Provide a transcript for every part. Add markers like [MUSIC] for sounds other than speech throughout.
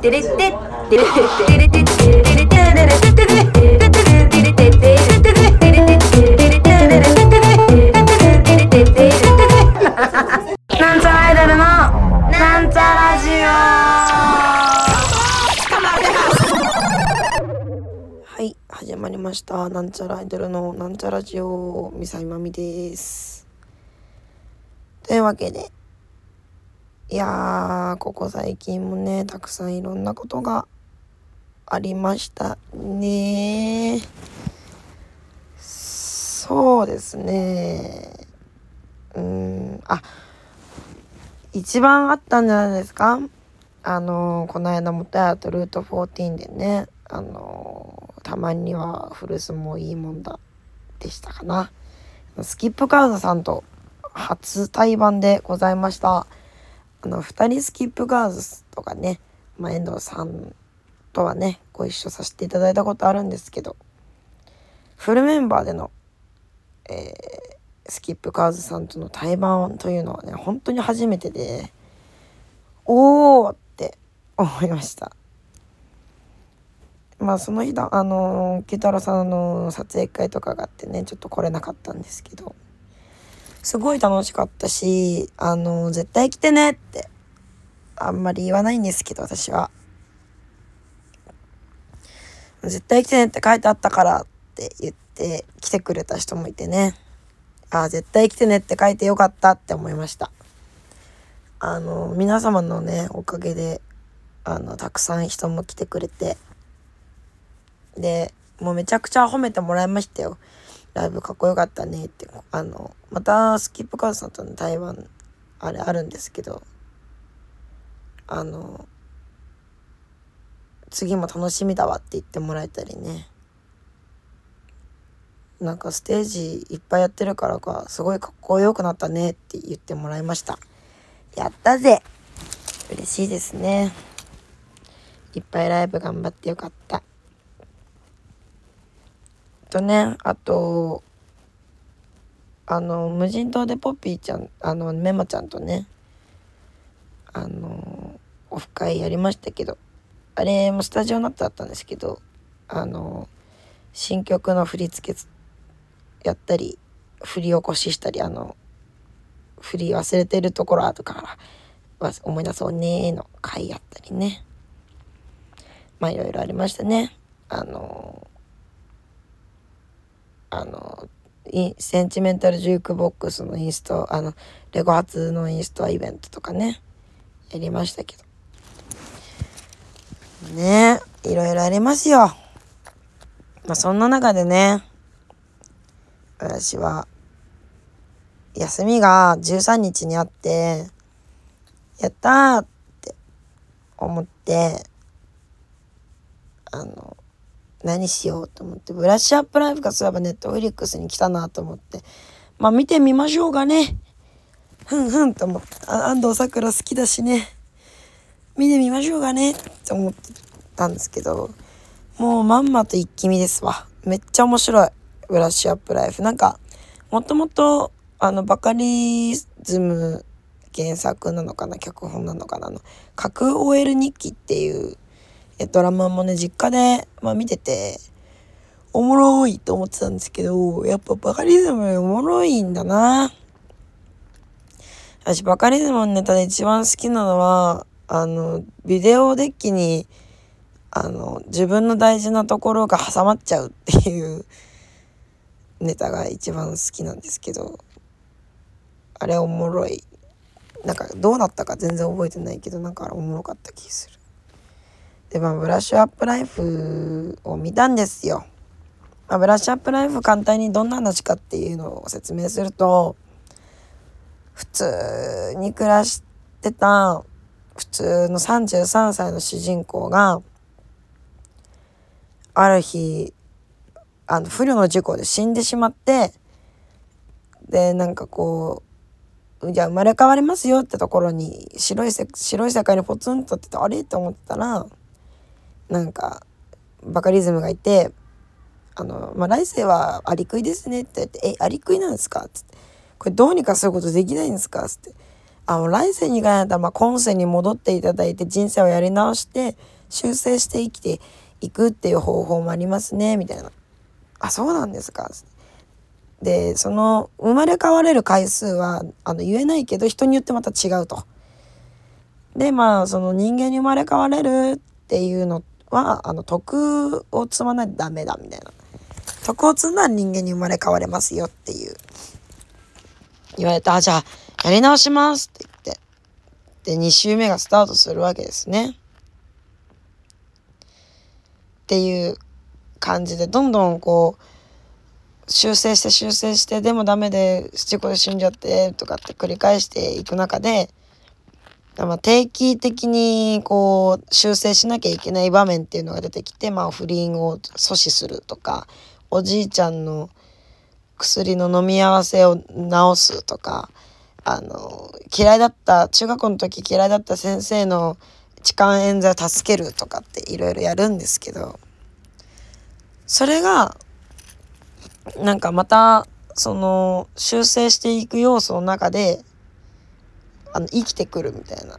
テレテテテレテレテテテレテレテテレテい始まりました。なんちゃらアイドルのなんちゃラジオ、みさイマみです。というわけで、いやー、ここ最近もね、たくさんいろんなことがありましたね。そうですね。うーん、あ、一番あったんじゃないですか？あのこの間もたやとルート14でねあのたまには古巣もいいもんだでしたかなスキップカードさんと初対バンでございましたあの2人スキップガーズとかね、まあ、遠藤さんとはねご一緒させていただいたことあるんですけどフルメンバーでの、えースキップカーズさんとの対バンというのはね本当に初めてでおーって思いました。まあその日だあの慶太郎さんの撮影会とかがあってねちょっと来れなかったんですけど。すごい楽しかったしあの絶対来てねってあんまり言わないんですけど私は。絶対来てねって書いてあったからって言って来てくれた人もいてね。ああ絶対来てねって書いてよかったって思いました。あの皆様のねおかげであのたくさん人も来てくれて。でもうめちゃくちゃ褒めてもらいましたよ。ライブかっこよかったねってあのまたスキップカードさんとの台湾あれあるんですけどあの次も楽しみだわって言ってもらえたりね。なんかステージいっぱいやってるからかすごいかっこよくなったねって言ってもらいました。やったぜ。嬉しいですね。いっぱいライブ頑張ってよかった。とねあとあの無人島でポッピーちゃんあのメモちゃんとねあのオフ会やりましたけどあれもスタジオになってあったんですけどあの新曲の振り付けやったり振り起こししたりあの振り忘れてるところ後から思い出そうねの回やったりね。まあいろいろありましたね。あのあのセンチメンタルジュークボックスのインストあのレゴ発のインストアイベントとかねやりましたけど。ねいろいろありますよ。まあそんな中でね私は休みが13日にあってやったーって思って何しようと思って。ブラッシュアップライフがそういえばネットフリックスに来たなと思って。まあ見てみましょうかね。ふんふんと思って。安藤サクラ好きだしね。見てみましょうかね。って思ってたんですけど。もうまんまと一気見ですわ。めっちゃ面白い。ブラッシュアップライフ。なんかもともとあのバカリズム原作なのかな。脚本なのかな。あの「核 OL 日記」っていうドラマもね実家で、まあ、見てておもろいと思ってたんですけどやっぱバカリズムおもろいんだな。私バカリズムのネタで一番好きなのはあのビデオデッキにあの自分の大事なところが挟まっちゃうっていうネタが一番好きなんですけどあれおもろい。なんかどうなったか全然覚えてないけどなんかおもろかった気する。でまあブラッシュアップライフを見たんですよ、まあ、ブラッシュアップライフ簡単にどんな話かっていうのを説明すると普通に暮らしてた普通の33歳の主人公がある日あの不慮の事故で死んでしまってでなんかこうじゃあ生まれ変わりますよってところに白いせ白い世界にポツンとっててあれ？と思ってたらなんかバカリズムがいて「あのまあ、来世はアリクイですね」って言って「えアリクイなんですか?」っつって「これどうにかそういうことできないんですか?」っつって「あの、来世に行かないと、まあ、今世に戻っていただいて人生をやり直して、修正して生きていくっていう方法もありますね、みたいな。あ、そうなんですか？で、その、生まれ変われる回数は、あの、言えないけど、人によってまた違うと。で、まあ、その人間に生まれ変われるっていうのっては、あの、徳を積まないとダメだ、みたいな。徳を積んだら人間に生まれ変われますよっていう。言われて、あ、じゃあ、やり直しますって言って。で、2週目がスタートするわけですね。っていう感じで、どんどんこう、修正して修正して、でもダメで、事故で死んじゃって、とかって繰り返していく中で、まあ、定期的にこう修正しなきゃいけない場面っていうのが出てきて、まあ、不倫を阻止するとかおじいちゃんの薬の飲み合わせを治すとかあの嫌いだった中学校の時嫌いだった先生の痴漢冤罪を助けるとかっていろいろやるんですけどそれがなんかまたその修正していく要素の中であの生きてくるみたいな。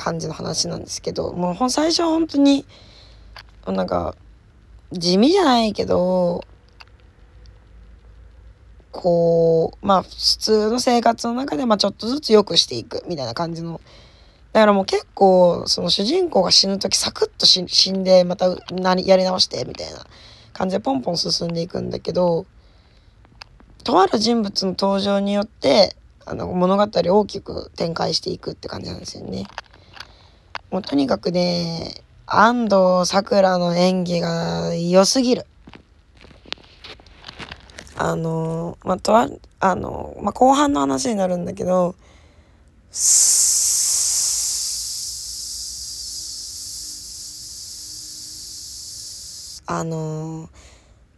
感じの話なんですけどもう最初は本当になんか地味じゃないけどこうまあ普通の生活の中でまあちょっとずつ良くしていくみたいな感じの。だからもう結構その主人公が死ぬ時サクッと死んでまたやり直してみたいな感じでポンポン進んでいくんだけどとある人物の登場によってあの物語を大きく展開していくって感じなんですよね。もうとにかくね安藤サクラの演技が良すぎる。あのまあとああの、まあ、後半の話になるんだけどあの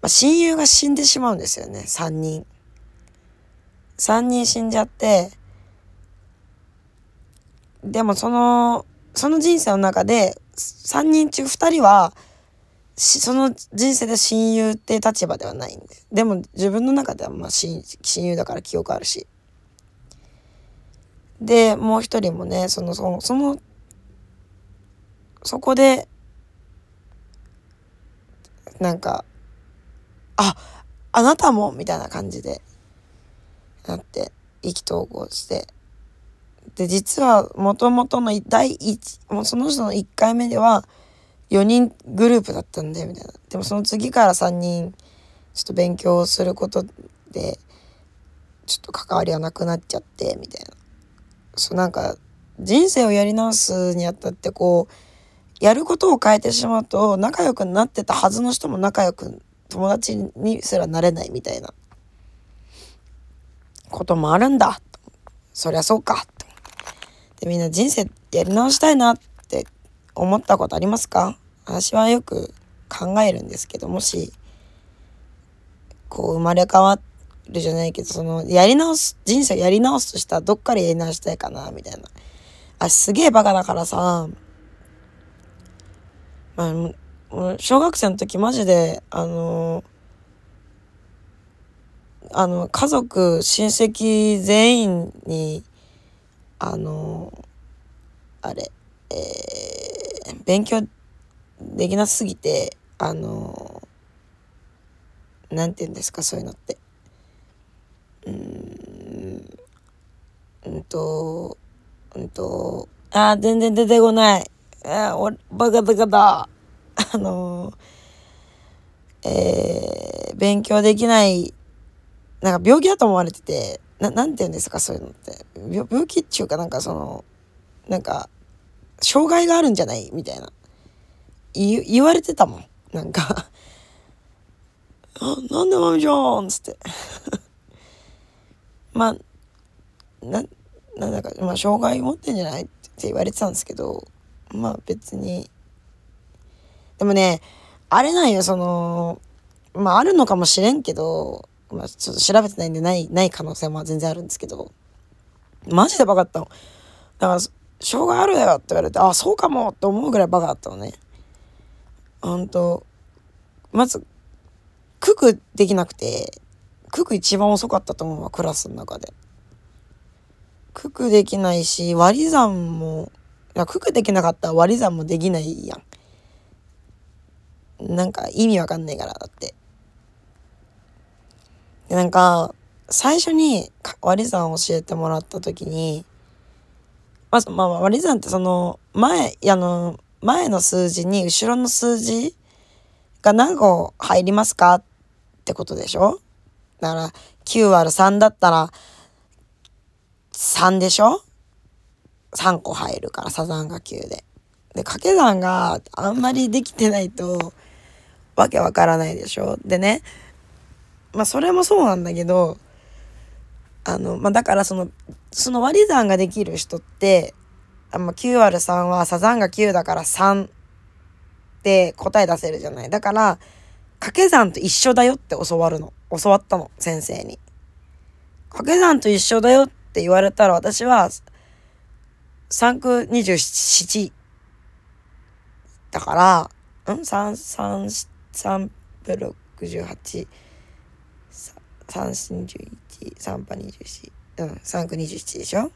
まあ、親友が死んでしまうんですよね3人。3人死んじゃってでもそのその人生の中で3人中2人はその人生で親友って立場ではないんででも自分の中ではまあ親友だから記憶あるし。でもう一人もねそのそのそのそこでなんかああなたも？みたいな感じで。なって意気投合して。で実はもともとの第一もうその人の1回目では4人グループだったんだよみたいな。でもその次から3人ちょっと勉強することでちょっと関わりがなくなっちゃってみたいな。そうなんか人生をやり直すにあたってこうやることを変えてしまうと仲良くなってたはずの人も仲良く友達にすらなれないみたいな。こともあるんだ。そりゃそうか。で、みんな人生やり直したいなって思ったことありますか？私はよく考えるんですけど、もし、こう生まれ変わるじゃないけど、その、やり直す、人生やり直すとしたらどっからやり直したいかな、みたいな。あ、すげえバカだからさ、まあ、小学生の時マジで、あのーあの、家族、親戚全員に、あの、あれ、えー、勉強できなすぎて、あの、なんて言うんですか、そういうのって。うん、うんと、うんと、あ、全然出てこない。あ、お、バカバカだ。あの、えー、勉強できないなんか病気だと思われてて、ななんて言うんですか、そういうのって。病病気っていうかなんかその、なんか、障害があるんじゃないみたいな。言言われてたもん。なんかあ、なんでマミちゃんつって。[LAUGHS] まあ、な、なんだか、まあ、障害持ってんじゃないって言われてたんですけど、まあ別に。でもね、あれなんよ、その、まああるのかもしれんけど、まあ、ちょっと調べてないんでない、ない可能性も全然あるんですけど、マジでバカだったの。だから、障害あるよって言われて、あ、そうかもって思うぐらいバカだったのね。ほんと、まず、九九できなくて、九九一番遅かったと思うわ、クラスの中で。九九できないし、割り算も、いや、九九できなかったら割り算もできないやん。なんか意味わかんないから、だって。で、なんか、最初に割り算を教えてもらった時に、まず、まあ、割り算ってその、前、あの、前の数字に後ろの数字が何個入りますかってことでしょ？だから、9割る3だったら、3でしょ ?3 個入るから、サザンが9で。で、掛け算があんまりできてないと、わけわからないでしょ？でね、まあそれもそうなんだけど、あの、まあだからその、その割り算ができる人って、あまあ、9割3はサザンが9だから3って答え出せるじゃない。だから、掛け算と一緒だよって教わるの。教わったの、先生に。掛け算と一緒だよって言われたら私は、3区27だから、ん ?3、3、3プ68、3、21、3波24、うん、3区27でしょ？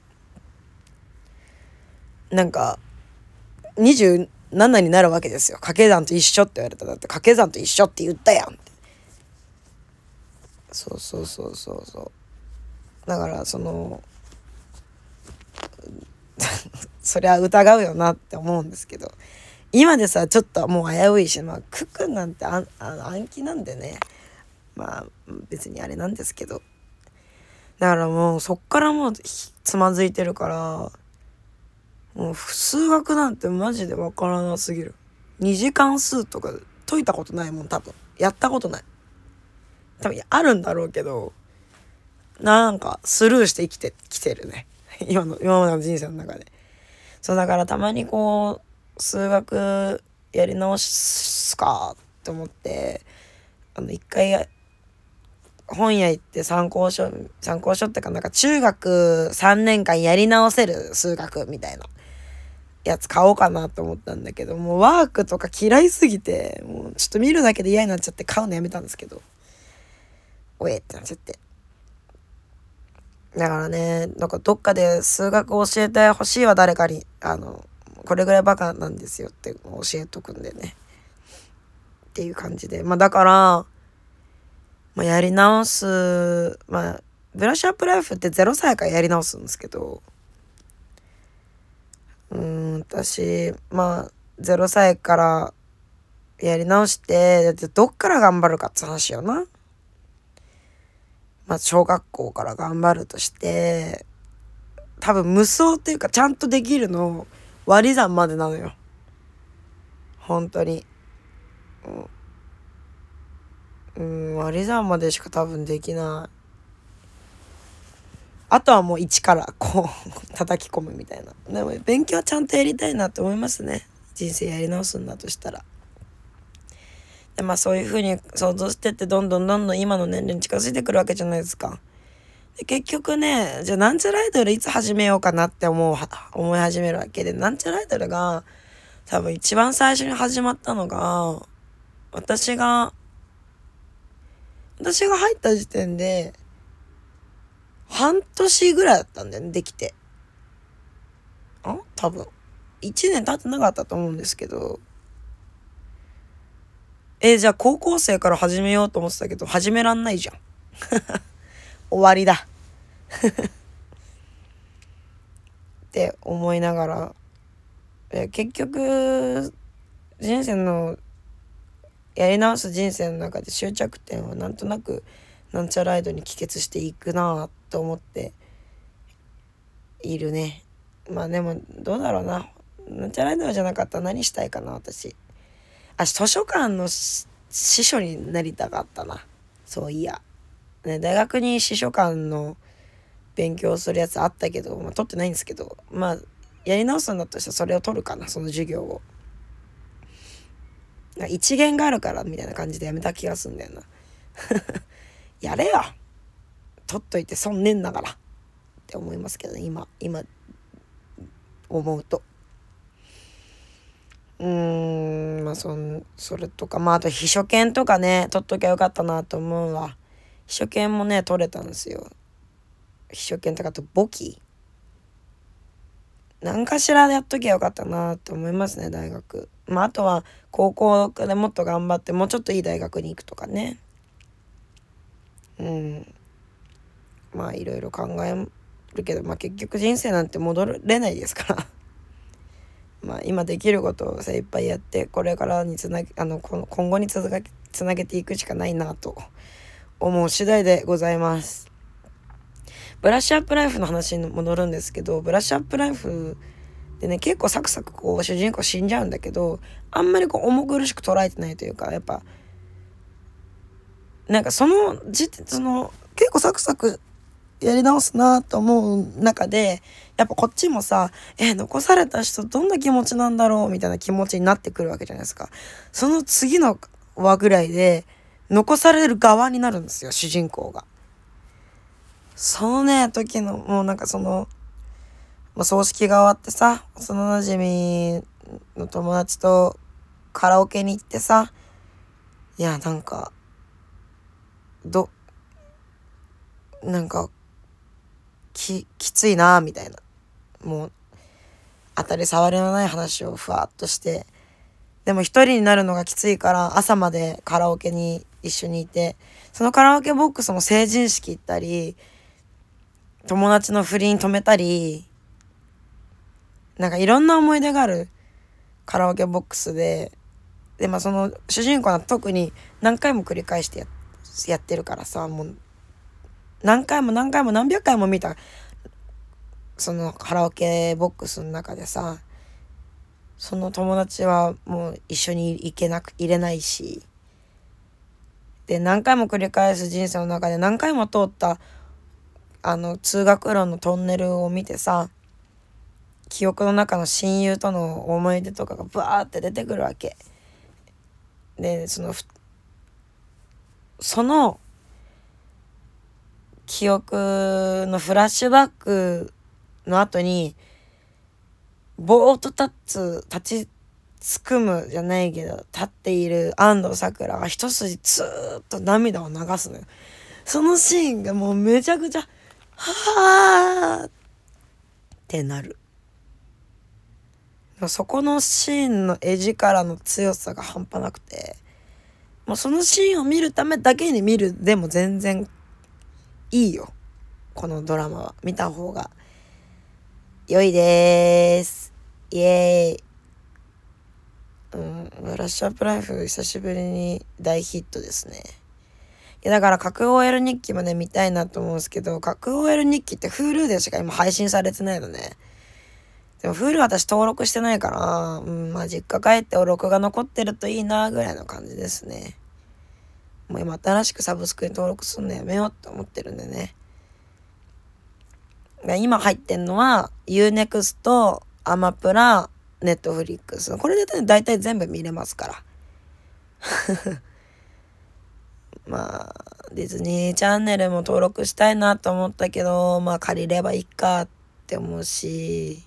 なんか、27になるわけですよ。掛け算と一緒って言われたら、だって掛け算と一緒って言ったやんって。そうそうそうそうそう。だから、その、[LAUGHS] そりゃ疑うよなって思うんですけど、今でさ、ちょっともう危ういし、まあ、クくんなんてああの暗記なんでね、まあ、別にあれなんですけど、だからもうそっからもうつまずいてるから、もう数学なんてマジでわからなすぎる。2次関数とか解いたことないもん多分。やったことない。多分あるんだろうけど、なんかスルーして生きてきてるね。[LAUGHS] 今の、今までの人生の中で。そうだからたまにこう、数学やり直すかって思って、あの、一回本屋行って参考書、参考書ってかなんか中学3年間やり直せる数学みたいなやつ買おうかなと思ったんだけど、もうワークとか嫌いすぎて、もうちょっと見るだけで嫌になっちゃって買うのやめたんですけど、おえってなっちゃって。だからね、なんかどっかで数学教えてほしいわ、誰かに。あの、これぐらいバカなんですよって教えとくんでね。っていう感じで。まあだから、まあやり直す、まあ、ブラッシュアップライフって0歳からやり直すんですけど、うん、私、まあ、0歳からやり直して、だってどっから頑張るかって話よな。まあ、小学校から頑張るとして、多分無双っていうかちゃんとできるの割り算までなのよ。本当に。うん、うん割り算までしか多分できない。あとはもう一から [LAUGHS] こう叩き込むみたいな。でも勉強ちゃんとやりたいなって思いますね。人生やり直すんだとしたら。でまあそういうふうに想像してってどんどんどんどん今の年齢に近づいてくるわけじゃないですか。で結局ね、じゃあなんちゃらアイドルいつ始めようかなって思う、思い始めるわけで、なんちゃらアイドルが多分一番最初に始まったのが、私が、私が入った時点で、半年ぐらいだったんだよね、できて。あ？多分。1年経ってなかったと思うんですけど。えじゃあ高校生から始めようと思ってたけど、始めらんないじゃん。[LAUGHS] 終わりだ。[LAUGHS] って思いながら、え結局、人生の、やり直す人生の中で終着点はなんとなく、なんちゃらアイドルに帰結していくなと思っているね。まあでもどうだろうな。なんちゃらアイドルじゃなかったら何したいかな私。あ図書館の司書になりたかったな。そういや。ね、大学に司書館の勉強するやつあったけど、まあ、取ってないんですけど、まあ、やり直すんだとしたらそれを取るかな、その授業を。一元があるからみたいな感じでやめた気がすんだよな。[LAUGHS] やれよ。取っといて損ねんだから。って思いますけど、ね、今今思うと。うーんまあそんそれとか。まああと秘書券とかね取っときゃよかったなと思うわ。秘書券もね取れたんですよ。秘書券とかと簿記。何かしらでやっときゃよかったなって思いますね大学。まああとは高校でもっと頑張ってもうちょっといい大学に行くとかね。うんまあいろいろ考えるけど、まあ、結局人生なんて戻れないですから [LAUGHS] まあ今できることを精一杯やってこれからにつなげあの今後につなつなげていくしかないなと思う次第でございます。ブラッシュアップライフの話に戻るんですけどブラッシュアップライフでね結構サクサクこう主人公死んじゃうんだけどあんまりこう重苦しく捉えてないというかやっぱなんかその時その結構サクサクやり直すなと思う中でやっぱこっちもさえ残された人どんな気持ちなんだろうみたいな気持ちになってくるわけじゃないですか。その次の輪ぐらいで残される側になるんですよ主人公が。そのね時のもうなんかその、まあ、葬式が終わってさ幼馴染の友達とカラオケに行ってさいやなんかどなんかききついなみたいな。もう当たり障りのない話をふわっとして。でも一人になるのがきついから朝までカラオケに一緒にいてそのカラオケボックスも成人式行ったり友達の不倫止めたりなんかいろんな思い出があるカラオケボックスででまあその主人公は特に何回も繰り返してややってるからさもう何回も何回も何百回も見たそのカラオケボックスの中でさその友達はもう一緒に行けなく入れないしで何回も繰り返す人生の中で何回も通ったあの通学路のトンネルを見てさ記憶の中の親友との思い出とかがバーって出てくるわけ。でそのその記憶のフラッシュバックの後にぼーっと立つ立ちすくむじゃないけど立っている安藤サクラが一筋ずっと涙を流すのよ。そのシーンがもうめちゃくちゃはあってなる。そこのシーンの絵力の強さが半端なくて。もうそのシーンを見るためだけに見るでも全然いいよ。このドラマは。見た方が良いです。イエーイ。うん、ブラッシュアップライフ久しぶりに大ヒットですね。いやだから核 OL 日記もね見たいなと思うんですけど、核 OL 日記って Hulu でしか今配信されてないのね。でも Hulu 私登録してないから、うん、まあ実家帰って録画残ってるといいなぐらいの感じですね。もう今新しくサブスクに登録するのやめようって思ってるんでね。今入ってんのは Unext、アマプラ、ネットフリックス。これで大体全部見れますから。[LAUGHS] まあ、ディズニーチャンネルも登録したいなと思ったけど、まあ借りればいいかって思うし、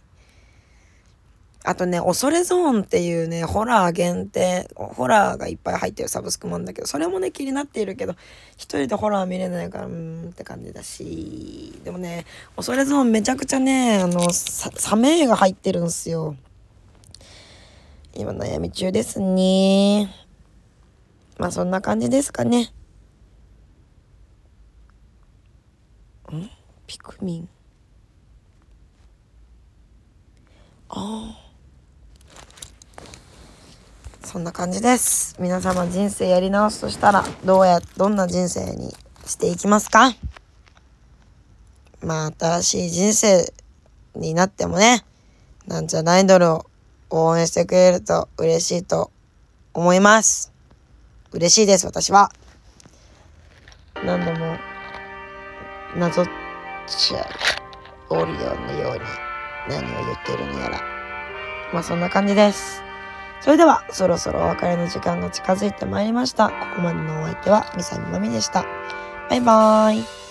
あとね、恐れゾーンっていうね、ホラー限定、ホラーがいっぱい入ってるサブスクもあるんだけど、それもね、気になっているけど、一人でホラー見れないから、うーんって感じだし、でもね、恐れゾーンめちゃくちゃね、あの、サメが入ってるんすよ。今悩み中ですね。まあそんな感じですかね。ん？ピクミン。ああ。そんな感じです。皆様人生やり直すとしたら、どうや、どんな人生にしていきますか？まあ、新しい人生になってもね、なんちゃらアイドルを応援してくれると嬉しいと思います。嬉しいです、私は。何度も、なぞっちゃう、オリオンのように何を言ってるのやら。まあ、そんな感じです。それではそろそろお別れの時間が近づいてまいりました。ここまでのお相手はみさみまみでした。バイバーイ。